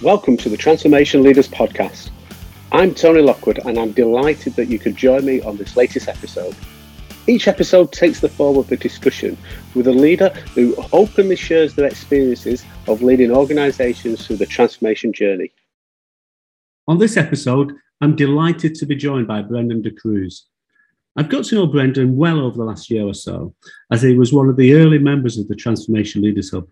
Welcome to the Transformation Leaders Podcast. I'm Tony Lockwood and I'm delighted that you could join me on this latest episode. Each episode takes the form of a discussion with a leader who openly shares their experiences of leading organisations through the transformation journey. On this episode, I'm delighted to be joined by Brendan de Cruz. I've got to know Brendan well over the last year or so, as he was one of the early members of the Transformation Leaders Hub.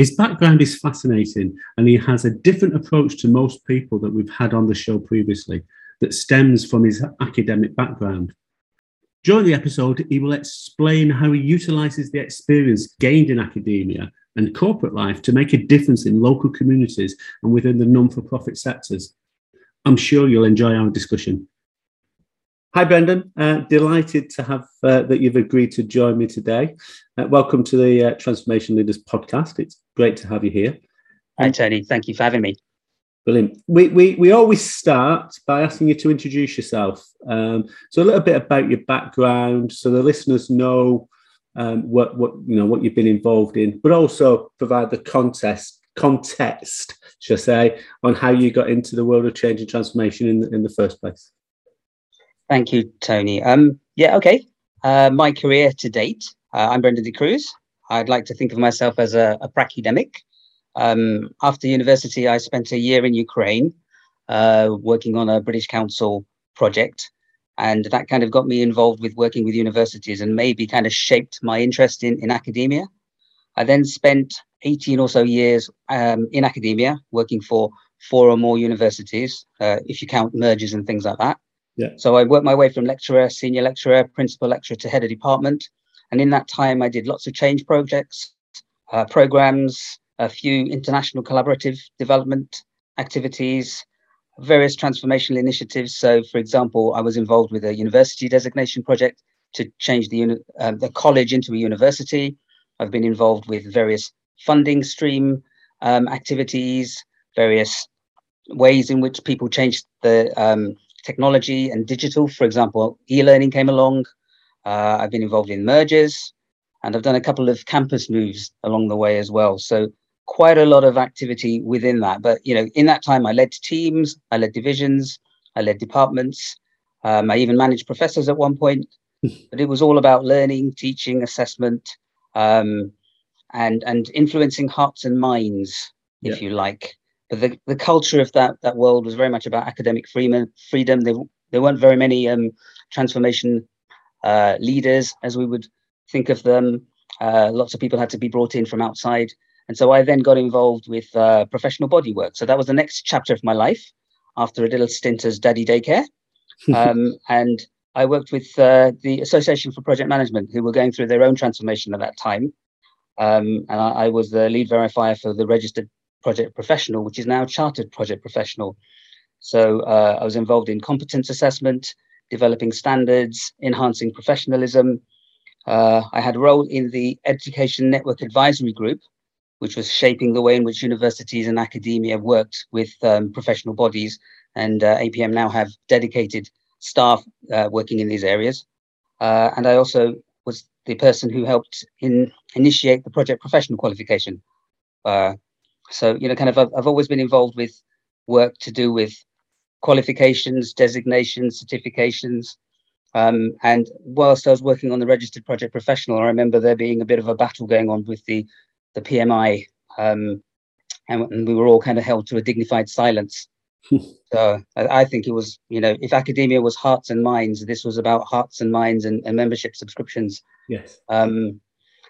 His background is fascinating, and he has a different approach to most people that we've had on the show previously that stems from his academic background. During the episode, he will explain how he utilizes the experience gained in academia and corporate life to make a difference in local communities and within the non for profit sectors. I'm sure you'll enjoy our discussion. Hi, Brendan. Uh, delighted to have uh, that you've agreed to join me today. Uh, welcome to the uh, Transformation Leaders podcast. It's great to have you here. Hi, Tony. Thank you for having me. Brilliant. We, we, we always start by asking you to introduce yourself. Um, so a little bit about your background, so the listeners know um, what what you know what you've been involved in, but also provide the context context, shall I say, on how you got into the world of change and transformation in the, in the first place. Thank you, Tony. Um, yeah, okay. Uh, my career to date, uh, I'm Brendan de Cruz. I'd like to think of myself as a, a pracademic. Um, after university, I spent a year in Ukraine uh, working on a British Council project. And that kind of got me involved with working with universities and maybe kind of shaped my interest in, in academia. I then spent 18 or so years um, in academia working for four or more universities, uh, if you count mergers and things like that. Yeah. So I worked my way from lecturer, senior lecturer, principal lecturer to head of department. And in that time, I did lots of change projects, uh, programs, a few international collaborative development activities, various transformational initiatives. So, for example, I was involved with a university designation project to change the, uni- uh, the college into a university. I've been involved with various funding stream um, activities, various ways in which people change the um, technology and digital. For example, e-learning came along. Uh, I've been involved in mergers, and I've done a couple of campus moves along the way as well. So quite a lot of activity within that. But you know, in that time, I led teams, I led divisions, I led departments. Um, I even managed professors at one point. but it was all about learning, teaching, assessment, um, and and influencing hearts and minds, if yeah. you like But the, the culture of that that world was very much about academic freedom. Freedom. There, there weren't very many um, transformation uh, leaders, as we would think of them. Uh, lots of people had to be brought in from outside, and so I then got involved with uh, professional body work. So that was the next chapter of my life after a little stint as daddy daycare, um, and I worked with uh, the Association for Project Management, who were going through their own transformation at that time. Um, and I, I, was the lead verifier for the registered project professional, which is now chartered project professional. So uh, I was involved in competence assessment, developing standards, enhancing professionalism. Uh, I had a role in the Education Network Advisory Group, which was shaping the way in which universities and academia worked with um, professional bodies. And uh, APM now have dedicated staff uh, working in these areas. Uh, and I also was the person who helped in initiate the project professional qualification, uh, so, you know, kind of, I've, I've always been involved with work to do with qualifications, designations, certifications. Um, and whilst I was working on the registered project professional, I remember there being a bit of a battle going on with the, the PMI. Um, and, and, we were all kind of held to a dignified silence. so I, I, think it was, you know, if academia was hearts and minds, this was about hearts and minds and, and membership subscriptions. Yes. Um,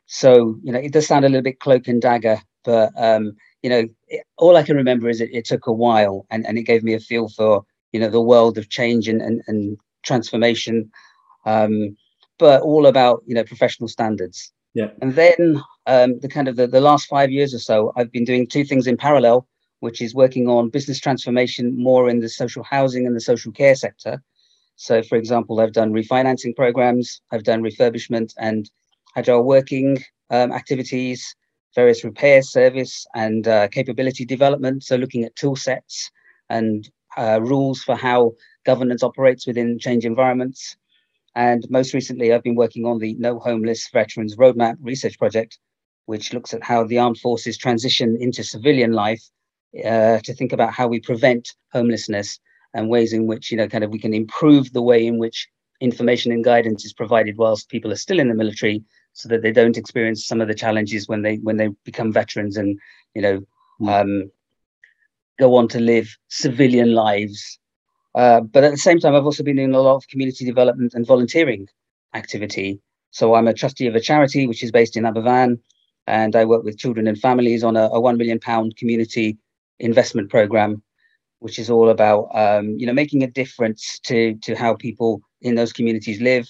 so, you know, it does sound a little bit cloak and dagger, but um, you know, it, all I can remember is it, it took a while and, and it gave me a feel for, you know, the world of change and, and, and transformation, um, but all about, you know, professional standards. Yeah. And then um, the kind of the, the last five years or so, I've been doing two things in parallel, which is working on business transformation more in the social housing and the social care sector. So, for example, I've done refinancing programs, I've done refurbishment and agile working um, activities, various repair service and uh, capability development. So looking at tool sets and uh, rules for how governance operates within change environments. And most recently, I've been working on the No Homeless Veterans Roadmap research project, which looks at how the armed forces transition into civilian life uh, to think about how we prevent homelessness and ways in which you know kind of we can improve the way in which information and guidance is provided whilst people are still in the military so that they don't experience some of the challenges when they when they become veterans and you know mm. um, go on to live civilian lives. Uh, but at the same time i've also been doing a lot of community development and volunteering activity. So i'm a trustee of a charity which is based in aberfan and i work with children and families on a, a 1 million pound community investment program which is all about um, you know making a difference to to how people in those communities live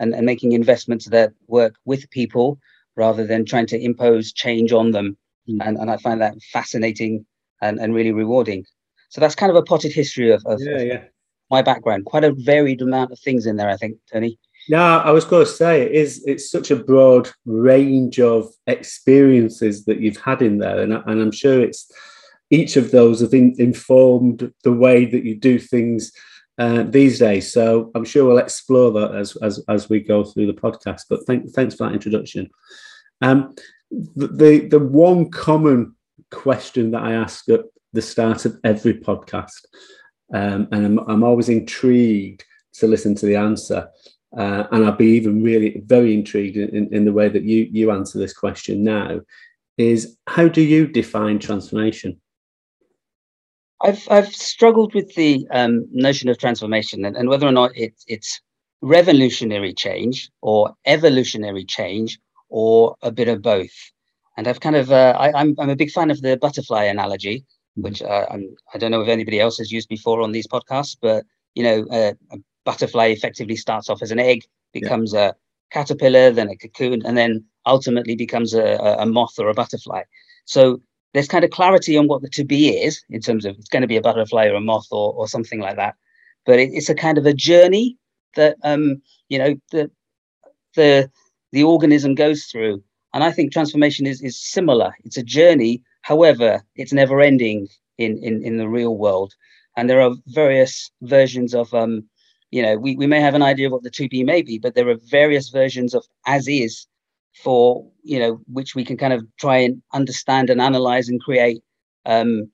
and, and making investments that work with people rather than trying to impose change on them. Mm. and, and i find that fascinating and, and really rewarding so that's kind of a potted history of, of, yeah, yeah. my background quite a varied amount of things in there i think tony no, I was going to say it is. It's such a broad range of experiences that you've had in there, and, and I'm sure it's each of those have in, informed the way that you do things uh, these days. So I'm sure we'll explore that as as, as we go through the podcast. But thank, thanks for that introduction. Um, the the one common question that I ask at the start of every podcast, um, and I'm, I'm always intrigued to listen to the answer. Uh, and I'll be even really very intrigued in, in, in the way that you you answer this question now. Is how do you define transformation? I've I've struggled with the um, notion of transformation and, and whether or not it, it's revolutionary change or evolutionary change or a bit of both. And I've kind of uh, I, am I'm, I'm a big fan of the butterfly analogy, which uh, I'm I don't know if anybody else has used before on these podcasts, but you know uh, a butterfly effectively starts off as an egg, becomes yeah. a caterpillar, then a cocoon, and then ultimately becomes a, a moth or a butterfly. So there's kind of clarity on what the to be is in terms of it's going to be a butterfly or a moth or, or something like that. But it, it's a kind of a journey that um, you know the the the organism goes through. And I think transformation is is similar. It's a journey. However, it's never ending in in in the real world. And there are various versions of um, you know, we, we may have an idea of what the to be may be, but there are various versions of as is for you know which we can kind of try and understand and analyze and create um,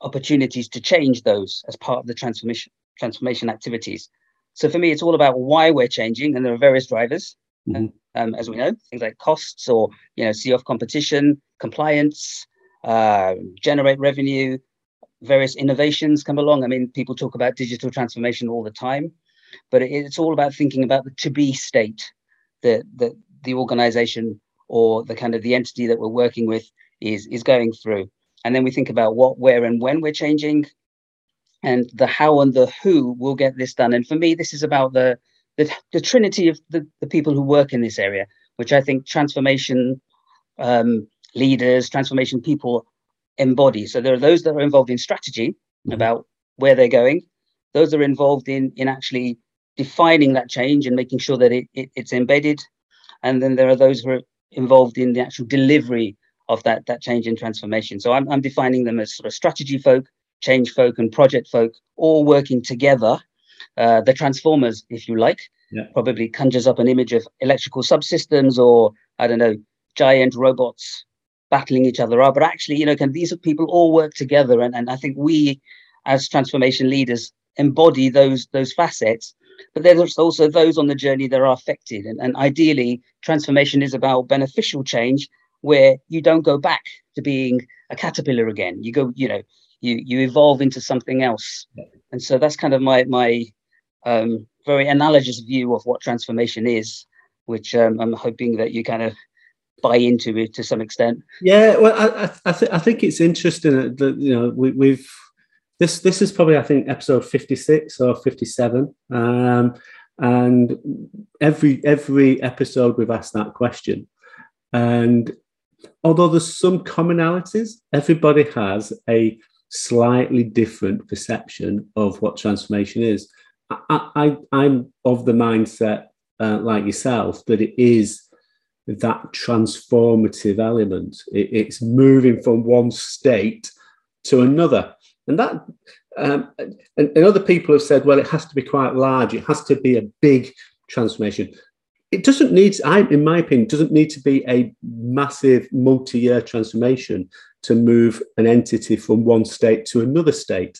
opportunities to change those as part of the transformation transformation activities. So for me, it's all about why we're changing, and there are various drivers, mm-hmm. um, as we know, things like costs or you know see off competition, compliance, uh, generate revenue, various innovations come along. I mean, people talk about digital transformation all the time, but it's all about thinking about the to be state that that the organization or the kind of the entity that we're working with is is going through and then we think about what where and when we're changing and the how and the who will get this done and for me this is about the the, the trinity of the, the people who work in this area which i think transformation um, leaders transformation people embody so there are those that are involved in strategy mm-hmm. about where they're going those are involved in in actually defining that change and making sure that it, it, it's embedded and then there are those who are involved in the actual delivery of that that change and transformation. So I'm, I'm defining them as sort of strategy folk, change folk, and project folk all working together. Uh, the transformers, if you like, yeah. probably conjures up an image of electrical subsystems or I don't know giant robots battling each other up. But actually, you know, can these people all work together? And and I think we, as transformation leaders, embody those those facets but there's also those on the journey that are affected. And, and ideally, transformation is about beneficial change where you don't go back to being a caterpillar again. You go, you know, you you evolve into something else. And so that's kind of my my um, very analogous view of what transformation is, which um, I'm hoping that you kind of buy into it to some extent. Yeah, well, I I, th- I think it's interesting that you know we, we've this this is probably I think episode fifty six or fifty seven, um, and every every episode we've asked that question, and although there's some commonalities, everybody has a slightly different perception of what transformation is. I, I am of the mindset, uh, like yourself, that it is that transformative element. It, it's moving from one state to another. And that, um, and, and other people have said, well, it has to be quite large. It has to be a big transformation. It doesn't need, I, in my opinion, doesn't need to be a massive multi-year transformation to move an entity from one state to another state.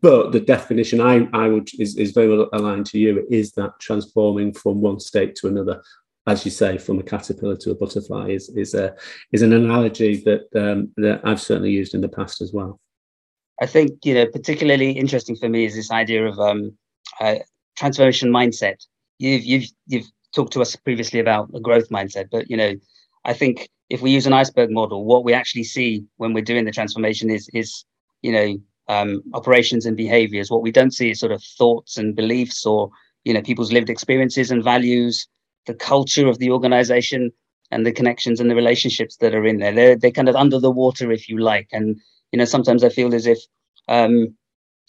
But the definition I, I would is, is very well aligned to you is that transforming from one state to another, as you say, from a caterpillar to a butterfly is is a is an analogy that um, that I've certainly used in the past as well. I think you know particularly interesting for me is this idea of um, uh, transformation mindset. You've you've you've talked to us previously about a growth mindset, but you know I think if we use an iceberg model, what we actually see when we're doing the transformation is is you know um, operations and behaviors. What we don't see is sort of thoughts and beliefs or you know people's lived experiences and values, the culture of the organization and the connections and the relationships that are in there. They're they're kind of under the water, if you like. And you know sometimes I feel as if um,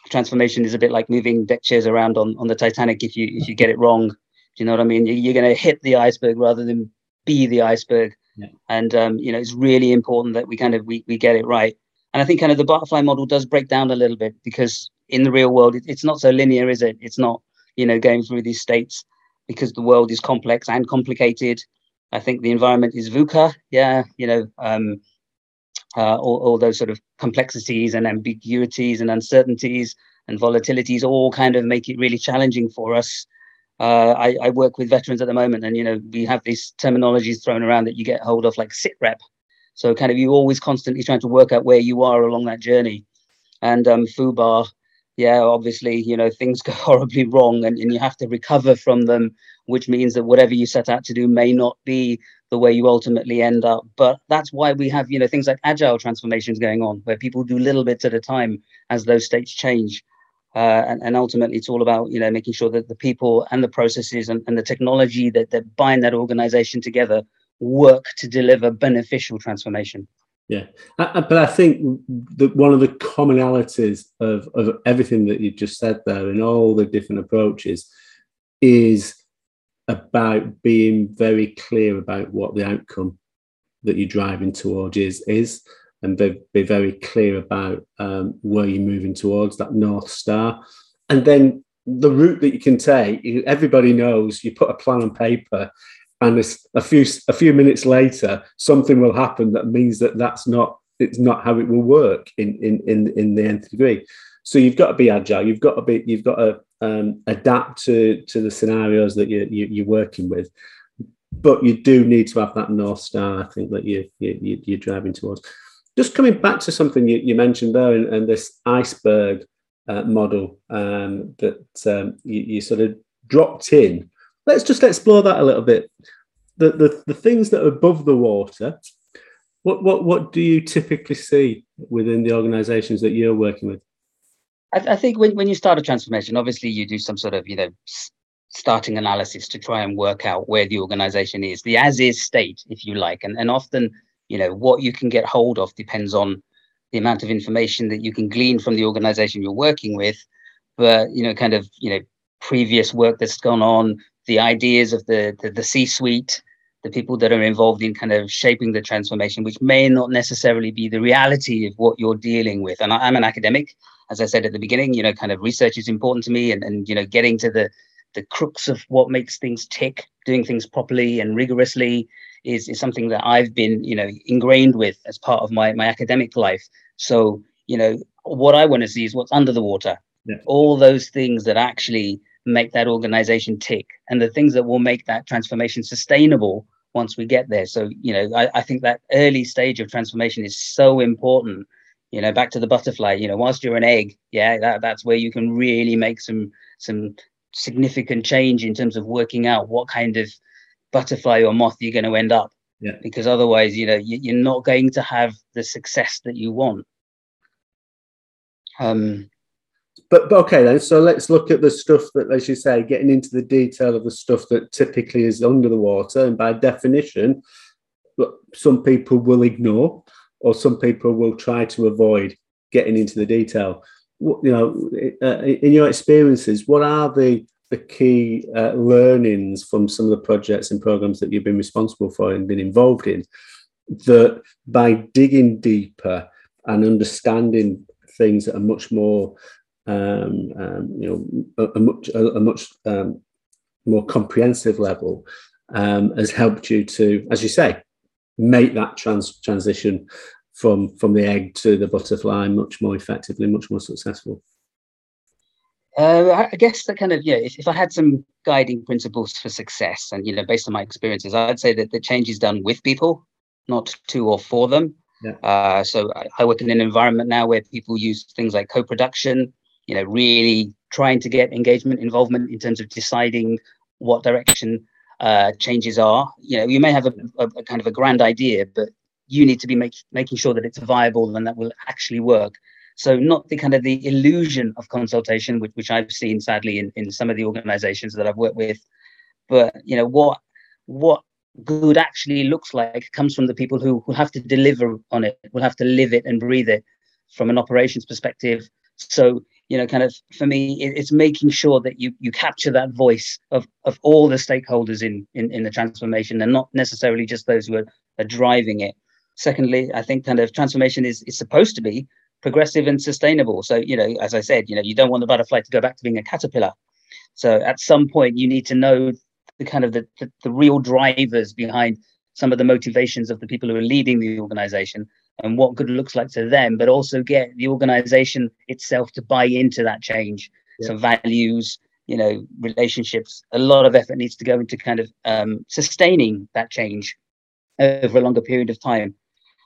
transformation is a bit like moving deck chairs around on on the Titanic. If you if you get it wrong, do you know what I mean? You're going to hit the iceberg rather than be the iceberg. Yeah. And um, you know it's really important that we kind of we, we get it right. And I think kind of the butterfly model does break down a little bit because in the real world, it, it's not so linear, is it? It's not, you know, going through these states because the world is complex and complicated. I think the environment is VUCA, yeah, you know, um, uh, all, all those sort of complexities and ambiguities and uncertainties and volatilities all kind of make it really challenging for us. Uh, I, I, work with veterans at the moment, and you know we have these terminologies thrown around that you get hold of, like sit rep, so kind of you always constantly trying to work out where you are along that journey. And um, FUBAR, yeah, obviously, you know, things go horribly wrong and, and you have to recover from them, which means that whatever you set out to do may not be the way you ultimately end up. But that's why we have, you know, things like agile transformations going on, where people do little bits at a time as those states change. Uh, and, and, ultimately, it's all about you know making sure that the people and the processes and, and the technology that, that bind that organization together work to deliver beneficial transformation. Yeah, but I think that one of the commonalities of, of everything that you just said there and all the different approaches is about being very clear about what the outcome that you're driving towards is is and be, be very clear about um, where you're moving towards that north star and then the route that you can take everybody knows you put a plan on paper and a few a few minutes later something will happen that means that that's not it's not how it will work in in in, in the nth degree. So you've got to be agile. You've got to be you've got to um, adapt to to the scenarios that you, you you're working with. But you do need to have that north star i think that you, you you're driving towards. Just coming back to something you, you mentioned there and, and this iceberg uh, model um, that um, you, you sort of dropped in. Let's just explore that a little bit. The, the, the things that are above the water, what, what, what do you typically see within the organizations that you're working with? I, I think when, when you start a transformation, obviously you do some sort of, you know, starting analysis to try and work out where the organization is, the as is state, if you like. And, and often, you know, what you can get hold of depends on the amount of information that you can glean from the organization you're working with. But, you know, kind of, you know, previous work that's gone on, the ideas of the, the, the C-suite, the people that are involved in kind of shaping the transformation, which may not necessarily be the reality of what you're dealing with. And I, am an academic, as I said at the beginning, you know, kind of research is important to me and, and you know, getting to the the crux of what makes things tick, doing things properly and rigorously is, is something that I've been, you know, ingrained with as part of my, my academic life. So, you know, what I want to see is what's under the water. Yeah. All those things that actually make that organization tick and the things that will make that transformation sustainable once we get there. So, you know, I, I think that early stage of transformation is so important. You know, back to the butterfly, you know, whilst you're an egg, yeah, that, that's where you can really make some some significant change in terms of working out what kind of butterfly or moth you're going to end up. Yeah. Because otherwise, you know, you, you're not going to have the success that you want. Um, but, but okay then so let's look at the stuff that as you say getting into the detail of the stuff that typically is under the water and by definition some people will ignore or some people will try to avoid getting into the detail. You know uh, in your experiences what are the the key uh, learnings from some of the projects and programs that you've been responsible for and been involved in that by digging deeper and understanding things at a much more um, um, you know, a, a much a, a much um, more comprehensive level um, has helped you to, as you say, make that trans- transition from from the egg to the butterfly much more effectively, much more successful? Uh, I guess that kind of yeah. If, if I had some guiding principles for success, and you know, based on my experiences, I'd say that the change is done with people, not to or for them. Yeah. Uh, so I, I, work in an environment now where people use things like co-production. You know, really trying to get engagement, involvement in terms of deciding what direction uh, changes are. You know, you may have a, a, a, kind of a grand idea, but you need to be make, making sure that it's viable and that will actually work. So not the kind of the illusion of consultation, which, which I've seen sadly in, in some of the organizations that I've worked with, but you know what what good actually looks like comes from the people who will have to deliver on it, will have to live it and breathe it from an operations perspective. So you know, kind of for me, it, it's making sure that you you capture that voice of of all the stakeholders in in, in the transformation and not necessarily just those who are, are driving it. Secondly, I think kind of transformation is is supposed to be progressive and sustainable. So, you know, as I said, you know, you don't want the butterfly to go back to being a caterpillar. So at some point you need to know the kind of the, the, the real drivers behind some of the motivations of the people who are leading the organization and what good looks like to them, but also get the organization itself to buy into that change. Yeah. So values, you know, relationships, a lot of effort needs to go into kind of um, sustaining that change over a longer period of time.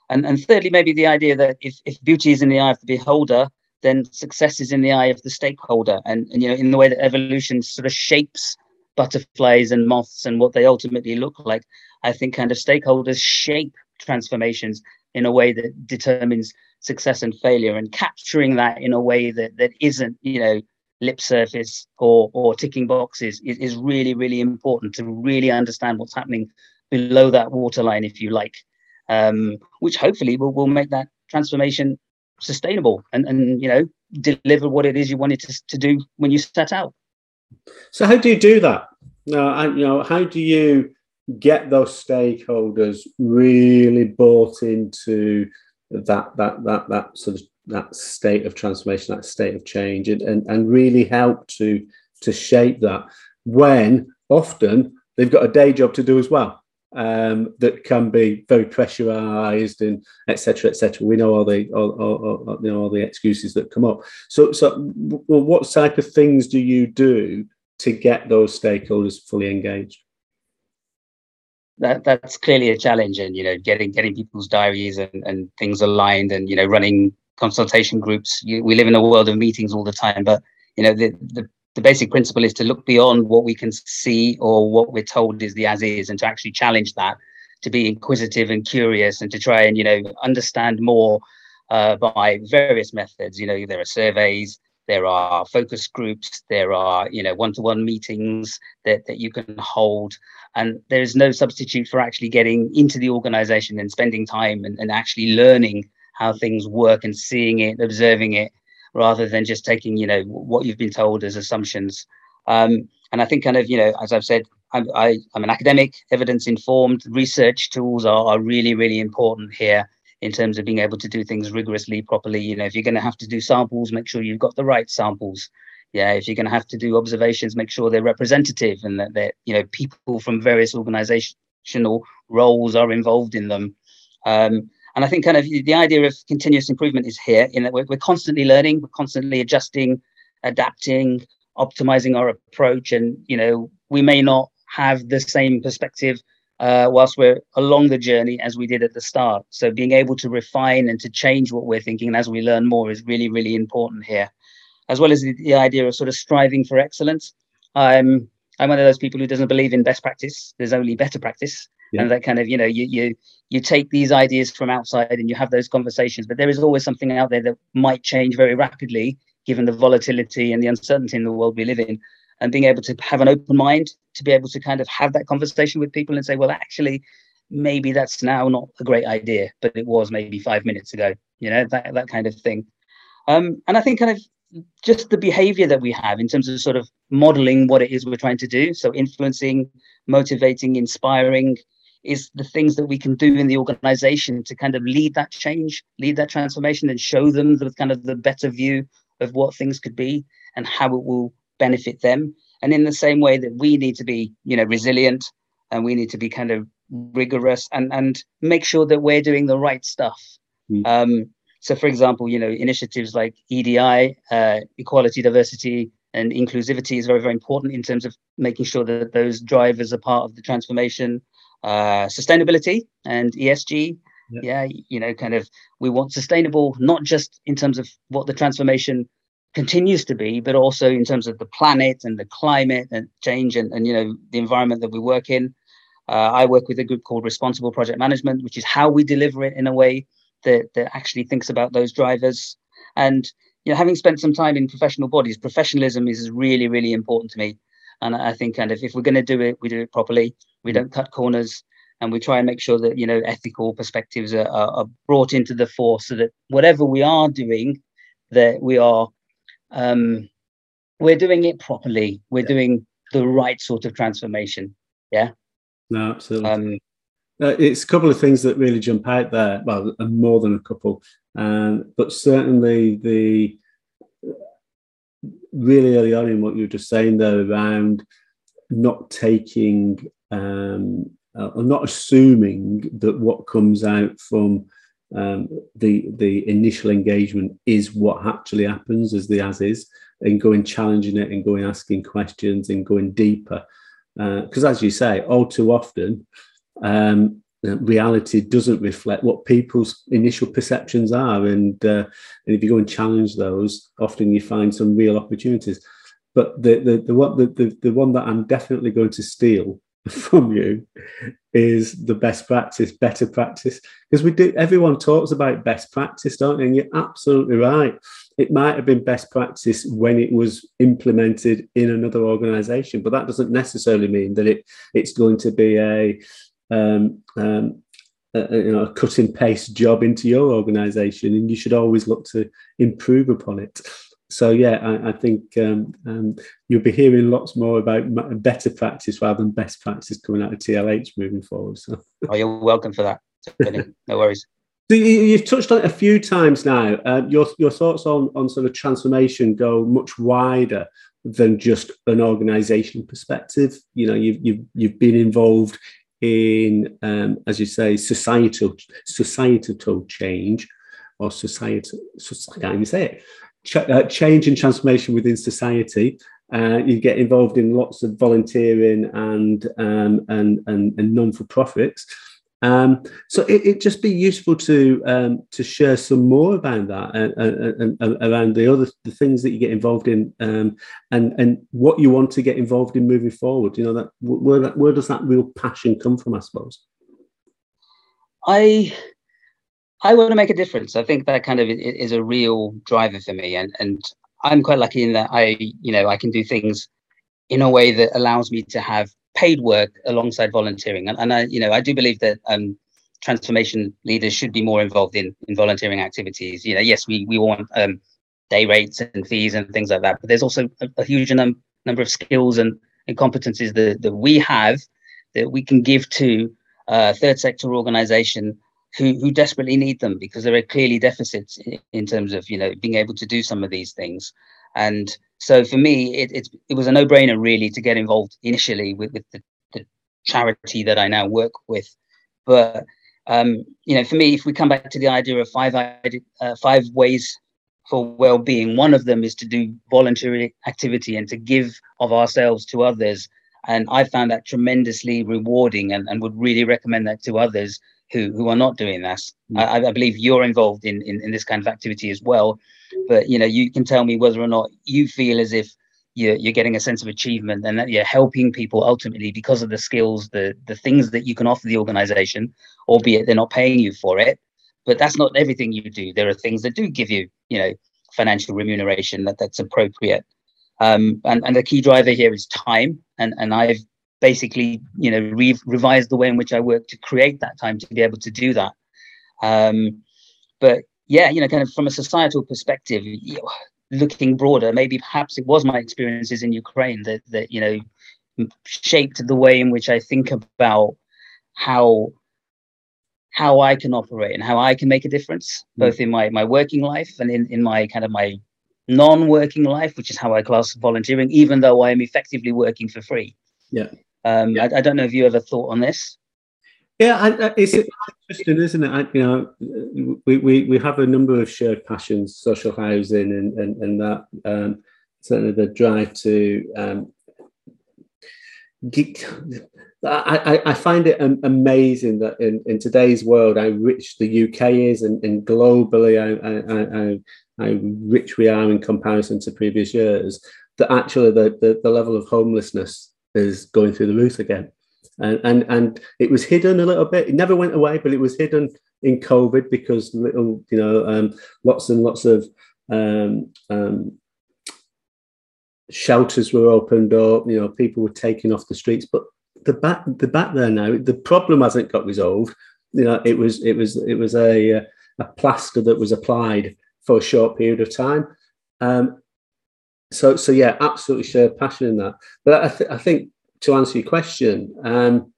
And, and thirdly, maybe the idea that if, if beauty is in the eye of the beholder, then success is in the eye of the stakeholder. And, and you know, in the way that evolution sort of shapes butterflies and moths and what they ultimately look like, I think kind of stakeholders shape transformations in a way that determines success and failure and capturing that in a way that that isn't, you know, lip surface or or ticking boxes is, is really, really important to really understand what's happening below that waterline, if you like um, which hopefully will, will make that transformation sustainable and, and you know deliver what it is you wanted to, to do when you set out. So how do you do that? Uh, you know how do you get those stakeholders really bought into that that that that sort of that state of transformation that state of change and, and, and really help to to shape that when often they've got a day job to do as well um, that can be very pressurized and etc etc we know all the all, all, all, you know all the excuses that come up. So so well, what type of things do you do to get those stakeholders fully engaged that that's clearly a challenge and you know getting getting people's diaries and, and things aligned and you know running consultation groups. You, we live in a world of meetings all the time but you know the, the the basic principle is to look beyond what we can see or what we're told is the as is and to actually challenge that to be inquisitive and curious and to try and you know understand more uh, by various methods. You know there are surveys there are focus groups. There are you know one-to-one meetings that, that you can hold. And there's no substitute for actually getting into the organization and spending time and, and actually learning how things work and seeing it observing it rather than just taking you know what you've been told as assumptions. Um, and i think kind of you know as i've said i'm, I, am an academic evidence informed research tools are, are really really important here in terms of being able to do things rigorously properly. You know if you're going to have to do samples make sure you've got the right samples. Yeah if you're going to have to do observations make sure they're representative and that they're you know people from various organizational roles are involved in them. Um, and I think kind of the idea of continuous improvement is here in that we're, we're constantly learning, we're constantly adjusting, adapting, optimizing our approach. And, you know, we may not have the same perspective uh, whilst we're along the journey as we did at the start. So being able to refine and to change what we're thinking as we learn more is really, really important here, as well as the, the idea of sort of striving for excellence. I'm I'm one of those people who doesn't believe in best practice. There's only better practice yeah. and that kind of you know you you you take these ideas from outside and you have those conversations but there is always something out there that might change very rapidly given the volatility and the uncertainty in the world we live in and being able to have an open mind to be able to kind of have that conversation with people and say well actually maybe that's now not a great idea but it was maybe five minutes ago you know that, that kind of thing um, and i think kind of just the behavior that we have in terms of sort of modeling what it is we're trying to do so influencing motivating inspiring is the things that we can do in the organization to kind of lead that change, lead that transformation, and show them the kind of the better view of what things could be and how it will benefit them. And in the same way that we need to be, you know, resilient and we need to be kind of rigorous and and make sure that we're doing the right stuff. Mm. Um, so, for example, you know, initiatives like EDI, uh, equality, diversity, and inclusivity is very, very important in terms of making sure that those drivers are part of the transformation. Uh, sustainability and ESG, yeah. yeah, you know, kind of we want sustainable, not just in terms of what the transformation continues to be, but also in terms of the planet and the climate and change and, and you know the environment that we work in. Uh, I work with a group called Responsible Project Management, which is how we deliver it in a way that, that actually thinks about those drivers. And you know, having spent some time in professional bodies, professionalism is really, really important to me. And I think kind of if we're going to do it, we do it properly. We don't cut corners, and we try and make sure that you know ethical perspectives are, are, brought into the fore, so that whatever we are doing, that we are um, we're doing it properly. We're yeah. doing the right sort of transformation. Yeah. No, absolutely. Um, uh, it's a couple of things that really jump out there. Well, more than a couple, um, but certainly the really early on in what you were just saying there around not taking um, uh, or not assuming that what comes out from um, the the initial engagement is what actually happens as the as is and going challenging it and going asking questions and going deeper. Because uh, as you say all too often um, reality doesn't reflect what people's initial perceptions are and uh, and if you go and challenge those often you find some real opportunities. But the the the, what, the, the, the one that i'm definitely going to steal from you is the best practice, better practice. Because we do everyone talks about best practice, don't they? And you're absolutely right. It might have been best practice when it was implemented in another organization, but that doesn't necessarily mean that it it's going to be a um, um, you know, a cut and paste job into your organization, and you should always look to improve upon it so yeah, I, I think um, um, you'll be hearing lots more about better practice rather than best practice coming out of TLH moving forward. So, oh, you're welcome for that. no worries. So you, have touched on it a few times now. Uh, your your thoughts on on sort of transformation go much wider than just an organizational perspective. You know, you've you've you've been involved in, um, as you say, societal societal change or societal. I can't even say it ch- uh, change and transformation within society. Uh, you get involved in lots of volunteering and um, and, and, and non for profits. Um, so it, would just be useful to um, to share some more about that and, and, and, around the other the things that you get involved in um, and and what you want to get involved in moving forward. You know that where that where does that real passion come from? I suppose. I I want to make a difference. I think that kind of is a real driver for me, and and I'm quite lucky in that I, you know, I can do things in a way that allows me to have paid work alongside volunteering, and, and I, you know, I do believe that um, transformation leaders should be more involved in in volunteering activities. You know, yes, we we want um, day rates and fees and things like that, but there's also a, a huge num- number of skills and and competencies that that we have that we can give to a third sector organization who, who desperately need them because there are clearly deficits in, in, terms of you know being able to do some of these things. And so for me it, it, it was a no-brainer really to get involved initially with, with the, the charity that i now work with. But um, you know for me if we come back to the idea of five uh, five ways for well-being one of them is to do voluntary activity and to give of ourselves to others. And i found that tremendously rewarding and, and would really recommend that to others who who are not doing this. Mm. I, I, believe you're involved in, in in this kind of activity as well, but you know you can tell me whether or not you feel as if you're, you're getting a sense of achievement and that you're helping people ultimately because of the skills, the the things that you can offer the organization, albeit they're not paying you for it. But that's not everything you do. There are things that do give you, you know, financial remuneration that that's appropriate. Um, and, and the key driver here is time. And, and I've basically you know re- revise the way in which I work to create that time to be able to do that. Um, but yeah, you know, kind of from a societal perspective, looking broader, maybe perhaps it was my experiences in Ukraine that that you know shaped the way in which I think about how how I can operate and how I can make a difference, mm. both in my my working life and in in my kind of my non-working life, which is how I class volunteering, even though I am effectively working for free. Yeah. Um, yeah. I, I, don't know if you ever thought on this. Yeah, I, it's interesting, isn't it? I, you know, we, we, we have a number of shared passions, social housing, and and, and that um, certainly the drive to um, geek. I, I, find it amazing that in, in today's world how rich the UK is and, and globally how, how, how, rich we are in comparison to previous years, that actually the, the, the level of homelessness is going through the roof again and and and it was hidden a little bit. It never went away, but it was hidden in COVID because little, you know, um, lots and lots of um, um, shelters were opened up. You know, people were taken off the streets, but the back the back there now, the problem hasn't got resolved. You know, it was it was it was a a plaster that was applied for a short period of time. Um, so so yeah, absolutely share passion in that. But I, th- I think to answer your question, um,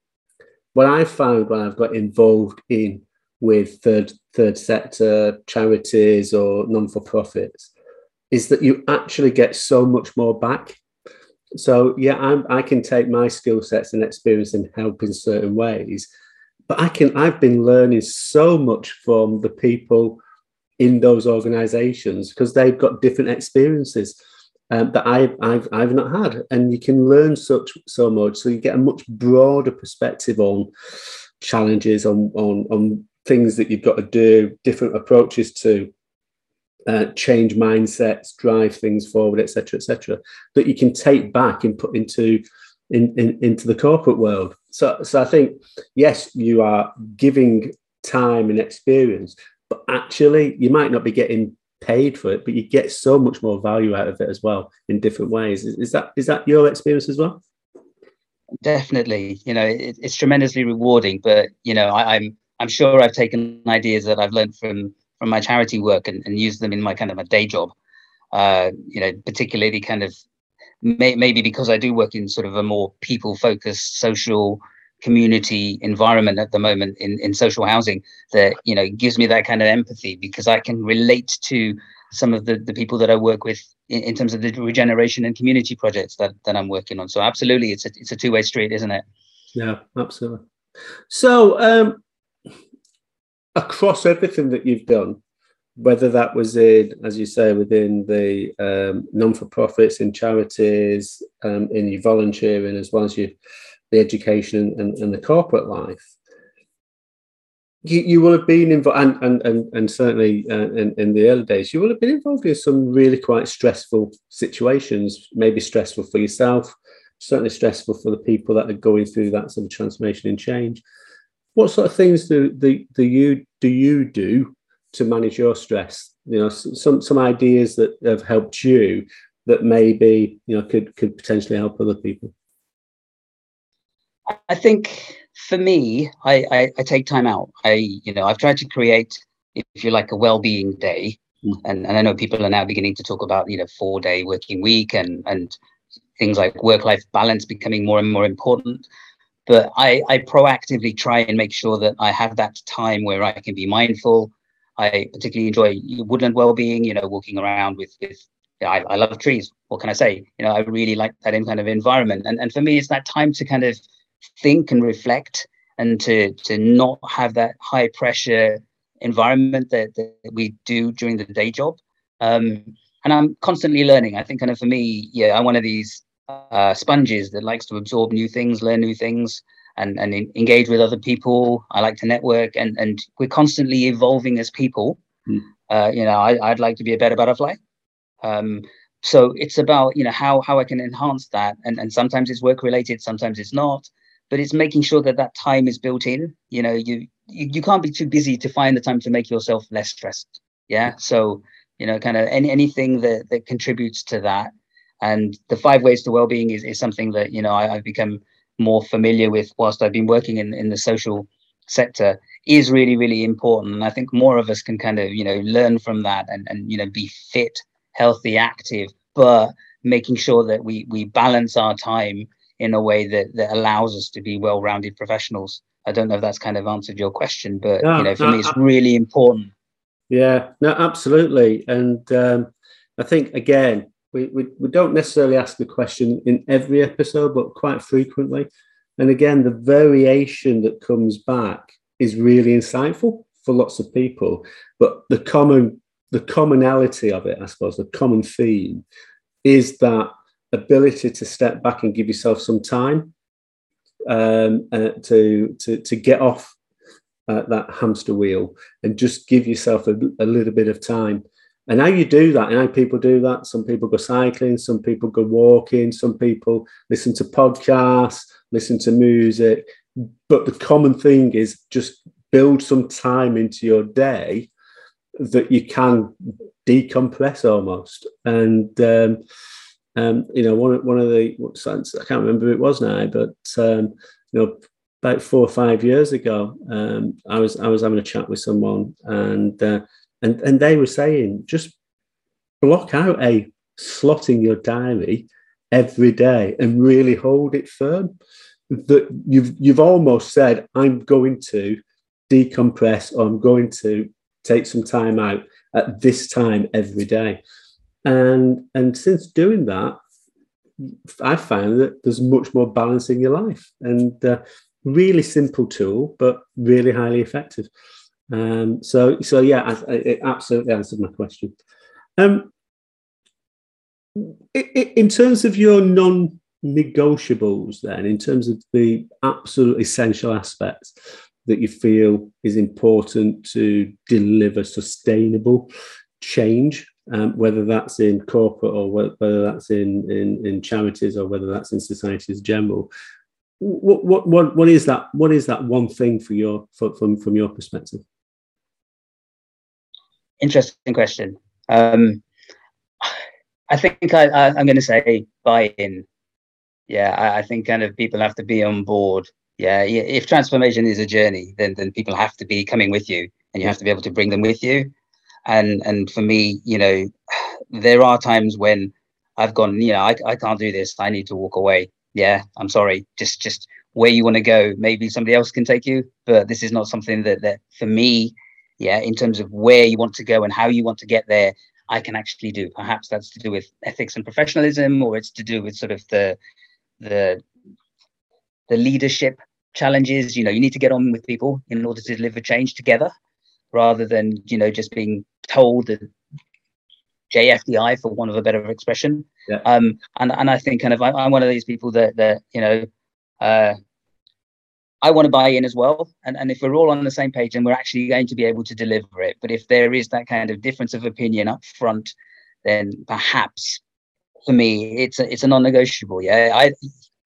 what I've found when I've got involved in with third third sector charities or non for profits is that you actually get so much more back. So yeah, I'm, I can take my skill sets and experience and help in certain ways, but I can I've been learning so much from the people in those organizations because they've got different experiences um, that I've, I've, I've not had. And you can learn such so much. So you get a much broader perspective on challenges, on, on, on things that you've got to do, different approaches to uh, change mindsets, drive things forward, etc., etc., that you can take back and put into in, in, into the corporate world. So, so I think yes, you are giving time and experience, but actually you might not be getting paid for it, but you get so much more value out of it as well in different ways. Is, is that is that your experience as well? Definitely, you know, it, it's tremendously rewarding. But you know, I, am I'm, I'm sure I've taken ideas that I've learned from from my charity work and, and used them in my kind of a day job. Uh, you know, particularly kind of may, maybe because I do work in sort of a more people focused social community environment at the moment in, in social housing that you know gives me that kind of empathy because I can relate to some of the, the people that I work with in, in terms of the regeneration and community projects that, that I'm working on. So absolutely it's a it's a two-way street, isn't it? Yeah, absolutely. So um across everything that you've done, whether that was in, as you say, within the um, non-for-profits, in charities, um, in your volunteering, as well as your the education and, and the corporate life, you, you will have been involved, and, and, and, and certainly uh, in, in the early days, you will have been involved in some really quite stressful situations, maybe stressful for yourself, certainly stressful for the people that are going through that sort of transformation and change. What sort of things do, do, do you do you do to manage your stress? You know, some some ideas that have helped you that maybe you know could could potentially help other people. I think for me, I, I, I, take time out. I, you know, I've tried to create, if you like, a well-being day. And, and I know people are now beginning to talk about, you know, four-day working week and and things like work-life balance becoming more and more important. But I, I proactively try and make sure that I have that time where I can be mindful. I particularly enjoy woodland well-being. You know, walking around with with I, I love trees. What can I say? You know, I really like that in kind of environment. And and for me, it's that time to kind of think and reflect and to to not have that high pressure environment that, that we do during the day job. Um, and i'm constantly learning. I think kind of for me yeah i'm one of these uh, sponges that likes to absorb new things learn new things and, and engage with other people. I like to network and and we're constantly evolving as people. Mm. uh, you know I, would like to be a better butterfly. Um, so it's about you know how how i can enhance that. And and sometimes it's work related sometimes it's not but it's making sure that that time is built in. You know you, you you can't be too busy to find the time to make yourself less stressed. Yeah? So you know kind of any, anything that that contributes to that. And the five ways to well-being is, is something that you know I, have become more familiar with whilst i've been working in, in the social sector is really really important. And i think more of us can kind of you know learn from that and and you know be fit healthy active but making sure that we we balance our time in a way that that allows us to be well-rounded professionals. I don't know if that's kind of answered your question, but no, you know, for no, me, it's really important. Yeah, no, absolutely, and um, I think again, we, we we don't necessarily ask the question in every episode, but quite frequently. And again, the variation that comes back is really insightful for lots of people. But the common the commonality of it, I suppose, the common theme is that ability to step back and give yourself some time um, uh, to, to to get off uh, that hamster wheel and just give yourself a, a, little bit of time. And how you do that, and how people do that, some people go cycling, some people go walking, some people listen to podcasts, listen to music. But the common thing is just build some time into your day that you can decompress almost. And um, um, you know, one one of the I can't remember who it was now, but um, you know, about four or five years ago, um, I was I was having a chat with someone, and uh, and and they were saying just block out a slot in your diary every day and really hold it firm. That you've you've almost said, I'm going to decompress or I'm going to take some time out at this time every day. And and since doing that, I found that there's much more balance in your life. And uh, really simple tool, but really highly effective. Um, so, so yeah, I, it absolutely answered my question. Um, in terms of your non-negotiables, then, in terms of the absolute essential aspects that you feel is important to deliver sustainable change, um, whether that's in corporate or whether that's in, in, in charities or whether that's in society as general, what, what what what is that? What is that one thing for your for, from from your perspective? Interesting question. Um, I think I, am going to say buy-in. Yeah, I, I, think kind of people have to be on board. Yeah, if transformation is a journey, then then people have to be coming with you, and you have to be able to bring them with you. And and for me, you know, there are times when I've gone, you know, I, I can't do this. I need to walk away yeah, I'm sorry, just just where you want to go. Maybe somebody else can take you, but this is not something that that for me, yeah, in terms of where you want to go and how you want to get there, I can actually do. Perhaps that's to do with ethics and professionalism, or it's to do with sort of the the the leadership challenges. You know, you need to get on with people in order to deliver change together, rather than you know just being told the JFDI, for one of a better expression. Yeah. Um, and and I think kind of I, am one of these people that that you know, uh, I want to buy in as well. And and if we're all on the same page, and we're actually going to be able to deliver it. But if there is that kind of difference of opinion up front, then perhaps for me it's a, it's a non-negotiable. Yeah, I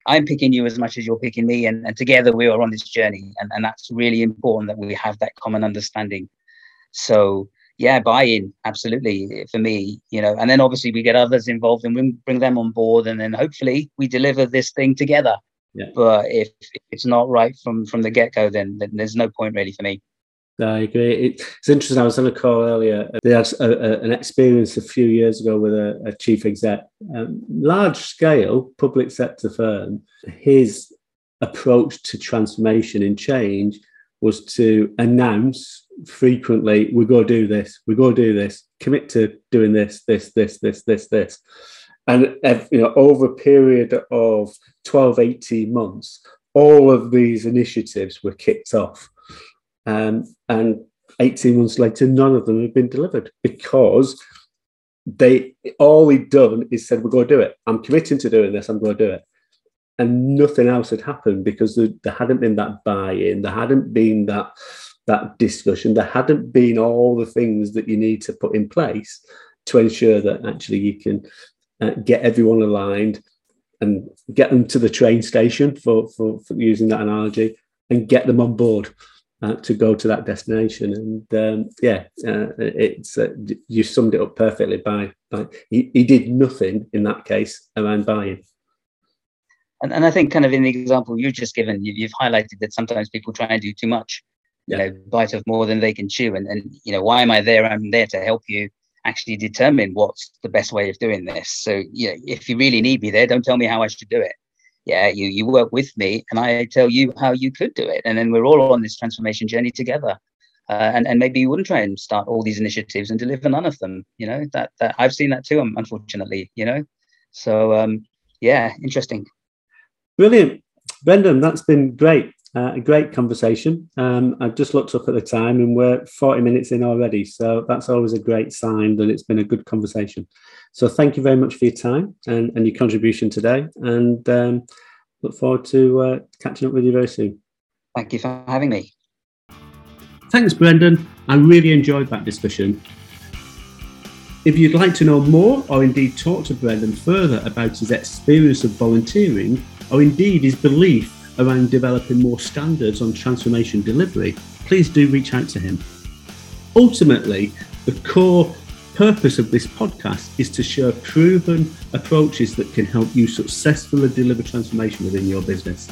I'm picking you as much as you're picking me, and, and together we are on this journey, and, and that's really important that we have that common understanding. So yeah, buy-in, absolutely for me, you know, and then obviously we get others involved and we bring them on board, and then hopefully we deliver this thing together. Yeah. But if, if it's not right from from the get-go, then, then there's no point really for me. I agree. it's interesting. I was on a call earlier. They had a, a, an experience a few years ago with a, a chief exec, um, large scale public sector firm. His approach to transformation and change was to announce frequently we go do this we go do this commit to doing this this this this this this. And you know over a period of 12 18 months all of these initiatives were kicked off. Um, and 18 months later none of them have been delivered because they all he'd done is said we're going to do it. I'm committing to doing this. I'm going to do it. And nothing else had happened because there, there hadn't been that buy-in. There hadn't been that that discussion, there hadn't been all the things that you need to put in place to ensure that actually you can uh, get everyone aligned and get them to the train station for, for, for using that analogy and get them on board uh, to go to that destination. And um, yeah, uh, it's uh, you summed it up perfectly by, by he, he did nothing in that case around buy-in. And, and I think kind of in the example you've just given, you, you've highlighted that sometimes people try and do too much you know bite off more than they can chew. And, and you know why am i there? I'm there to help you actually determine what's the best way of doing this. So you know if you really need me there don't tell me how i should do it. Yeah you you work with me and i tell you how you could do it. And then we're all on this transformation journey together. Uh, and and maybe you wouldn't try and start all these initiatives and deliver none of them you know that that i've seen that too unfortunately you know. So um yeah interesting. Brilliant. Brendan, that's been great. Uh, a great conversation. Um, I've just looked up at the time and we're 40 minutes in already. So that's always a great sign that it's been a good conversation. So thank you very much for your time and, and your contribution today. And um, look forward to uh, catching up with you very soon. Thank you for having me. Thanks, Brendan. I really enjoyed that discussion. If you'd like to know more or indeed talk to Brendan further about his experience of volunteering or indeed his belief around developing more standards on transformation delivery, please do reach out to him. Ultimately, the core purpose of this podcast is to share proven approaches that can help you successfully deliver transformation within your business.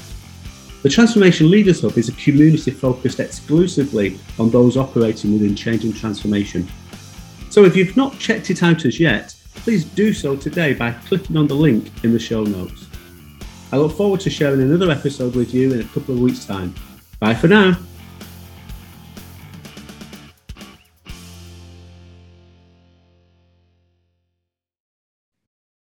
The Transformation Leaders Hub is a community focused exclusively on those operating within change and transformation. So if you've not checked it out as yet, please do so today by clicking on the link in the show notes. I look forward to sharing another episode with you in a couple of weeks' time. Bye for now.